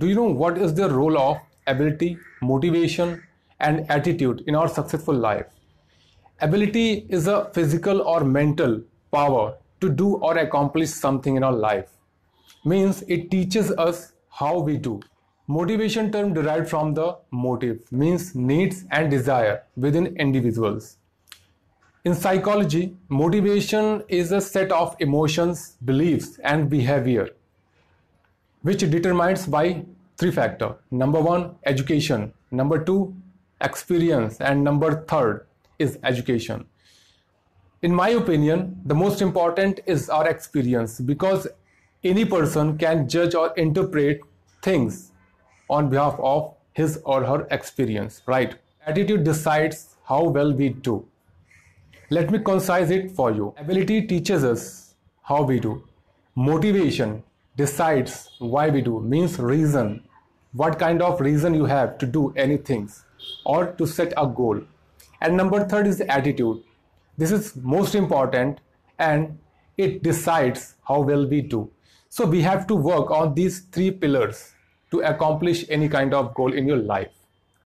Do you know what is the role of ability, motivation, and attitude in our successful life? Ability is a physical or mental power to do or accomplish something in our life. Means it teaches us how we do. Motivation term derived from the motive means needs and desire within individuals. In psychology, motivation is a set of emotions, beliefs, and behavior which determines by three factor. Number one, education. Number two, experience. And number third is education. In my opinion, the most important is our experience because any person can judge or interpret things on behalf of his or her experience, right? Attitude decides how well we do. Let me concise it for you. Ability teaches us how we do. Motivation decides why we do, means reason. What kind of reason you have to do anything or to set a goal. And number third is attitude. This is most important and it decides how well we do. So we have to work on these three pillars to accomplish any kind of goal in your life.